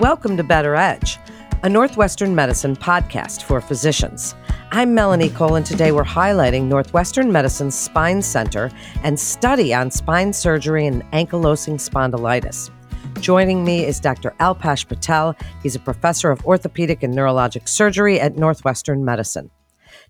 Welcome to Better Edge, a Northwestern Medicine podcast for physicians. I'm Melanie Cole, and today we're highlighting Northwestern Medicine's Spine Center and study on spine surgery and ankylosing spondylitis. Joining me is Dr. Alpesh Patel. He's a professor of orthopedic and neurologic surgery at Northwestern Medicine.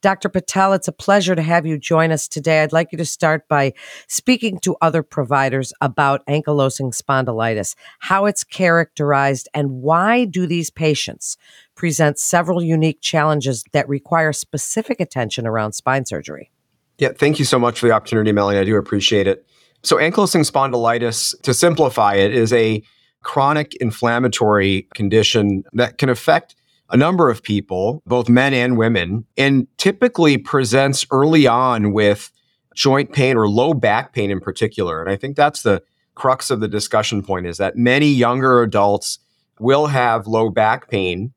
Dr. Patel, it's a pleasure to have you join us today. I'd like you to start by speaking to other providers about ankylosing spondylitis, how it's characterized, and why do these patients present several unique challenges that require specific attention around spine surgery? Yeah, thank you so much for the opportunity, Melanie. I do appreciate it. So, ankylosing spondylitis, to simplify it, is a chronic inflammatory condition that can affect a number of people, both men and women, and typically presents early on with joint pain or low back pain in particular. And I think that's the crux of the discussion point is that many younger adults will have low back pain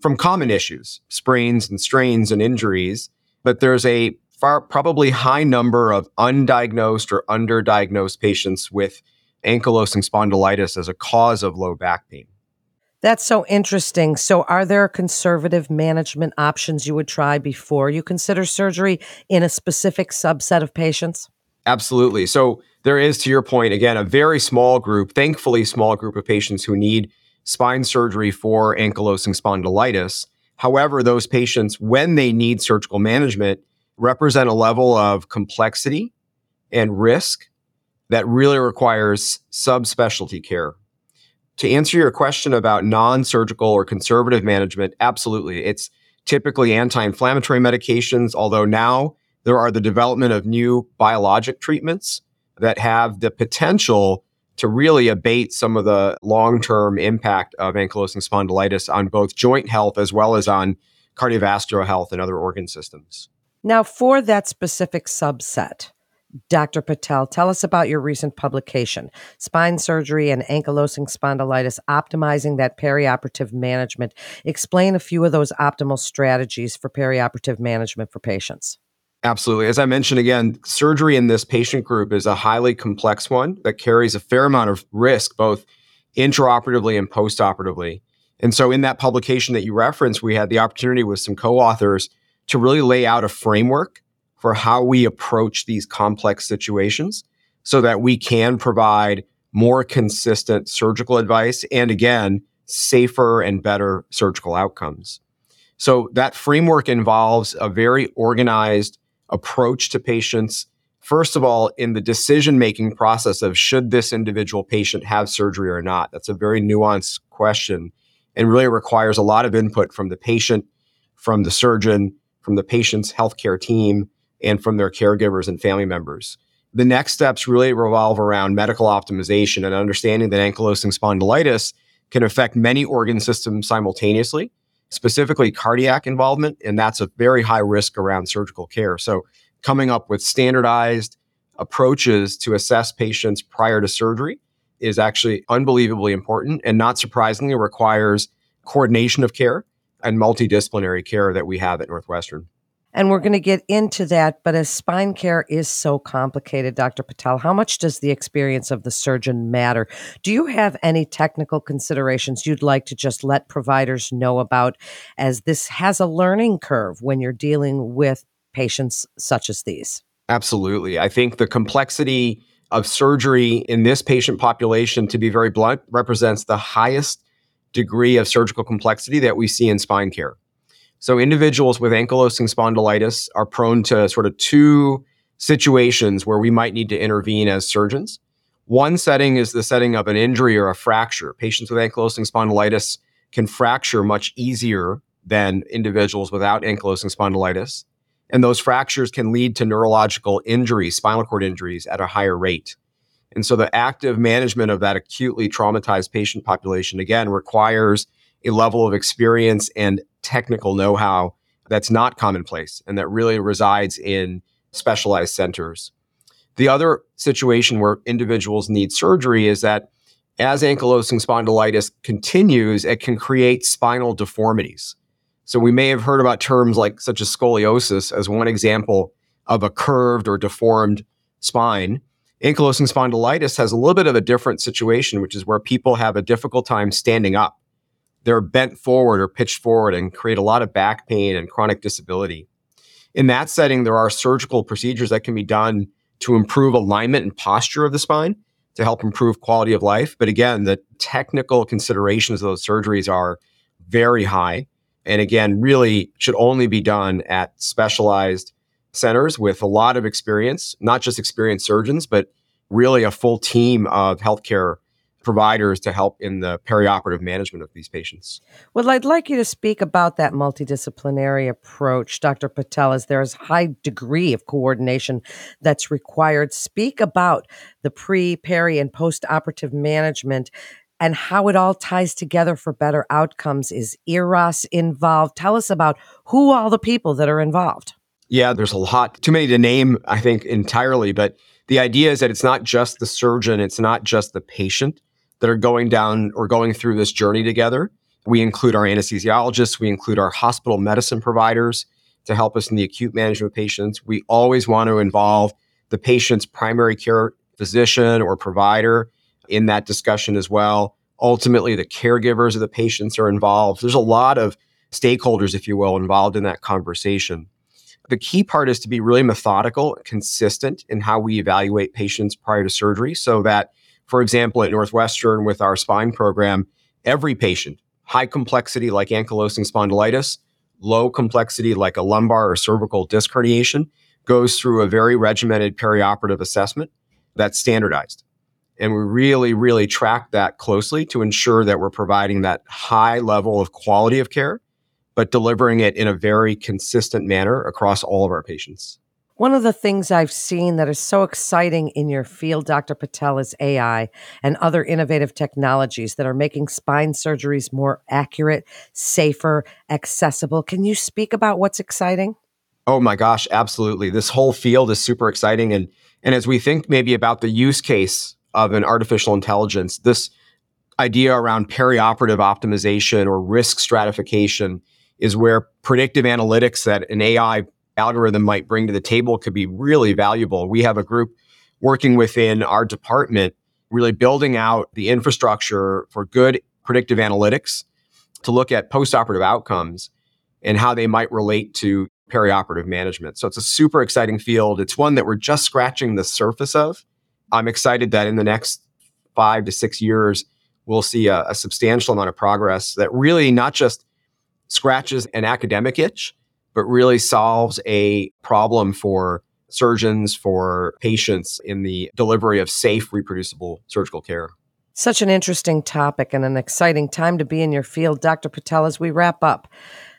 from common issues, sprains and strains and injuries, but there's a far probably high number of undiagnosed or underdiagnosed patients with ankylosing spondylitis as a cause of low back pain. That's so interesting. So, are there conservative management options you would try before you consider surgery in a specific subset of patients? Absolutely. So, there is, to your point, again, a very small group, thankfully, small group of patients who need spine surgery for ankylosing spondylitis. However, those patients, when they need surgical management, represent a level of complexity and risk that really requires subspecialty care to answer your question about non surgical or conservative management, absolutely. It's typically anti inflammatory medications, although now there are the development of new biologic treatments that have the potential to really abate some of the long term impact of ankylosing spondylitis on both joint health as well as on cardiovascular health and other organ systems. Now, for that specific subset, Dr. Patel, tell us about your recent publication, Spine Surgery and Ankylosing Spondylitis Optimizing That Perioperative Management. Explain a few of those optimal strategies for perioperative management for patients. Absolutely. As I mentioned again, surgery in this patient group is a highly complex one that carries a fair amount of risk, both intraoperatively and postoperatively. And so, in that publication that you referenced, we had the opportunity with some co authors to really lay out a framework for how we approach these complex situations so that we can provide more consistent surgical advice and again, safer and better surgical outcomes. So that framework involves a very organized approach to patients. First of all, in the decision making process of should this individual patient have surgery or not, that's a very nuanced question and really requires a lot of input from the patient, from the surgeon, from the patient's healthcare team, and from their caregivers and family members. The next steps really revolve around medical optimization and understanding that ankylosing spondylitis can affect many organ systems simultaneously, specifically cardiac involvement, and that's a very high risk around surgical care. So, coming up with standardized approaches to assess patients prior to surgery is actually unbelievably important and not surprisingly requires coordination of care and multidisciplinary care that we have at Northwestern. And we're going to get into that. But as spine care is so complicated, Dr. Patel, how much does the experience of the surgeon matter? Do you have any technical considerations you'd like to just let providers know about as this has a learning curve when you're dealing with patients such as these? Absolutely. I think the complexity of surgery in this patient population, to be very blunt, represents the highest degree of surgical complexity that we see in spine care. So individuals with ankylosing spondylitis are prone to sort of two situations where we might need to intervene as surgeons. One setting is the setting of an injury or a fracture. Patients with ankylosing spondylitis can fracture much easier than individuals without ankylosing spondylitis. And those fractures can lead to neurological injuries, spinal cord injuries at a higher rate. And so the active management of that acutely traumatized patient population, again, requires a level of experience and technical know how that's not commonplace and that really resides in specialized centers. The other situation where individuals need surgery is that as ankylosing spondylitis continues, it can create spinal deformities. So we may have heard about terms like such as scoliosis as one example of a curved or deformed spine. Ankylosing spondylitis has a little bit of a different situation, which is where people have a difficult time standing up they're bent forward or pitched forward and create a lot of back pain and chronic disability. In that setting, there are surgical procedures that can be done to improve alignment and posture of the spine to help improve quality of life. But again, the technical considerations of those surgeries are very high. And again, really should only be done at specialized centers with a lot of experience, not just experienced surgeons, but really a full team of healthcare providers to help in the perioperative management of these patients. Well, I'd like you to speak about that multidisciplinary approach, Dr. Patel, as there's a high degree of coordination that's required. Speak about the pre, peri, and post operative management and how it all ties together for better outcomes. Is ERAS involved? Tell us about who all the people that are involved. Yeah, there's a lot, too many to name, I think, entirely. But the idea is that it's not just the surgeon, it's not just the patient that are going down or going through this journey together. We include our anesthesiologists, we include our hospital medicine providers to help us in the acute management of patients. We always want to involve the patient's primary care physician or provider in that discussion as well. Ultimately, the caregivers of the patients are involved. There's a lot of stakeholders, if you will, involved in that conversation. The key part is to be really methodical, consistent in how we evaluate patients prior to surgery so that for example, at Northwestern with our spine program, every patient, high complexity like ankylosing spondylitis, low complexity like a lumbar or cervical disc herniation, goes through a very regimented perioperative assessment that's standardized. And we really, really track that closely to ensure that we're providing that high level of quality of care, but delivering it in a very consistent manner across all of our patients. One of the things I've seen that is so exciting in your field, Dr. Patel, is AI and other innovative technologies that are making spine surgeries more accurate, safer, accessible. Can you speak about what's exciting? Oh my gosh, absolutely. This whole field is super exciting. And, and as we think maybe about the use case of an artificial intelligence, this idea around perioperative optimization or risk stratification is where predictive analytics that an AI algorithm might bring to the table could be really valuable. We have a group working within our department, really building out the infrastructure for good predictive analytics to look at postoperative outcomes and how they might relate to perioperative management. So it's a super exciting field. It's one that we're just scratching the surface of. I'm excited that in the next five to six years, we'll see a, a substantial amount of progress that really not just scratches an academic itch, but really solves a problem for surgeons, for patients in the delivery of safe, reproducible surgical care. Such an interesting topic and an exciting time to be in your field. Dr. Patel, as we wrap up,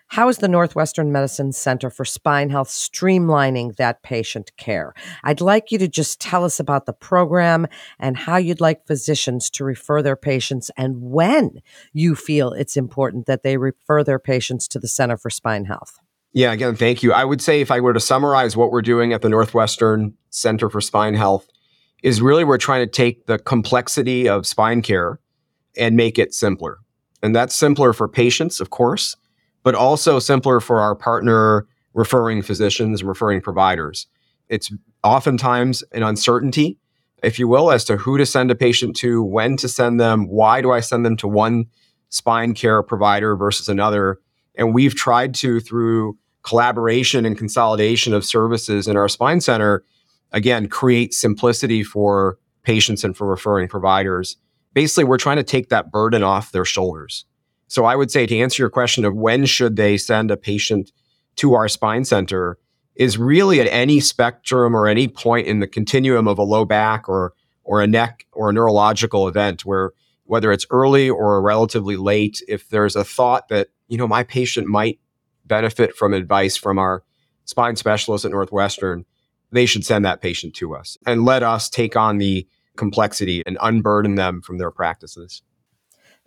how is the Northwestern Medicine Center for Spine Health streamlining that patient care? I'd like you to just tell us about the program and how you'd like physicians to refer their patients and when you feel it's important that they refer their patients to the Center for Spine Health. Yeah, again, thank you. I would say if I were to summarize what we're doing at the Northwestern Center for Spine Health, is really we're trying to take the complexity of spine care and make it simpler. And that's simpler for patients, of course, but also simpler for our partner referring physicians and referring providers. It's oftentimes an uncertainty, if you will, as to who to send a patient to, when to send them, why do I send them to one spine care provider versus another and we've tried to, through collaboration and consolidation of services in our spine center, again, create simplicity for patients and for referring providers. Basically, we're trying to take that burden off their shoulders. So I would say to answer your question of when should they send a patient to our spine center is really at any spectrum or any point in the continuum of a low back or or a neck or a neurological event where whether it's early or relatively late, if there's a thought that you know, my patient might benefit from advice from our spine specialist at Northwestern, they should send that patient to us and let us take on the complexity and unburden them from their practices.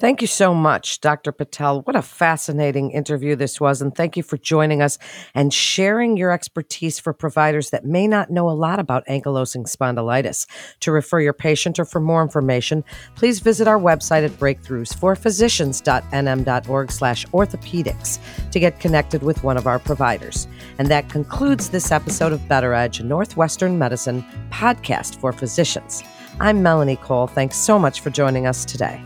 Thank you so much, Dr. Patel. What a fascinating interview this was. And thank you for joining us and sharing your expertise for providers that may not know a lot about ankylosing spondylitis. To refer your patient or for more information, please visit our website at breakthroughsforphysicians.nm.org slash orthopedics to get connected with one of our providers. And that concludes this episode of Better Edge, Northwestern Medicine podcast for physicians. I'm Melanie Cole. Thanks so much for joining us today.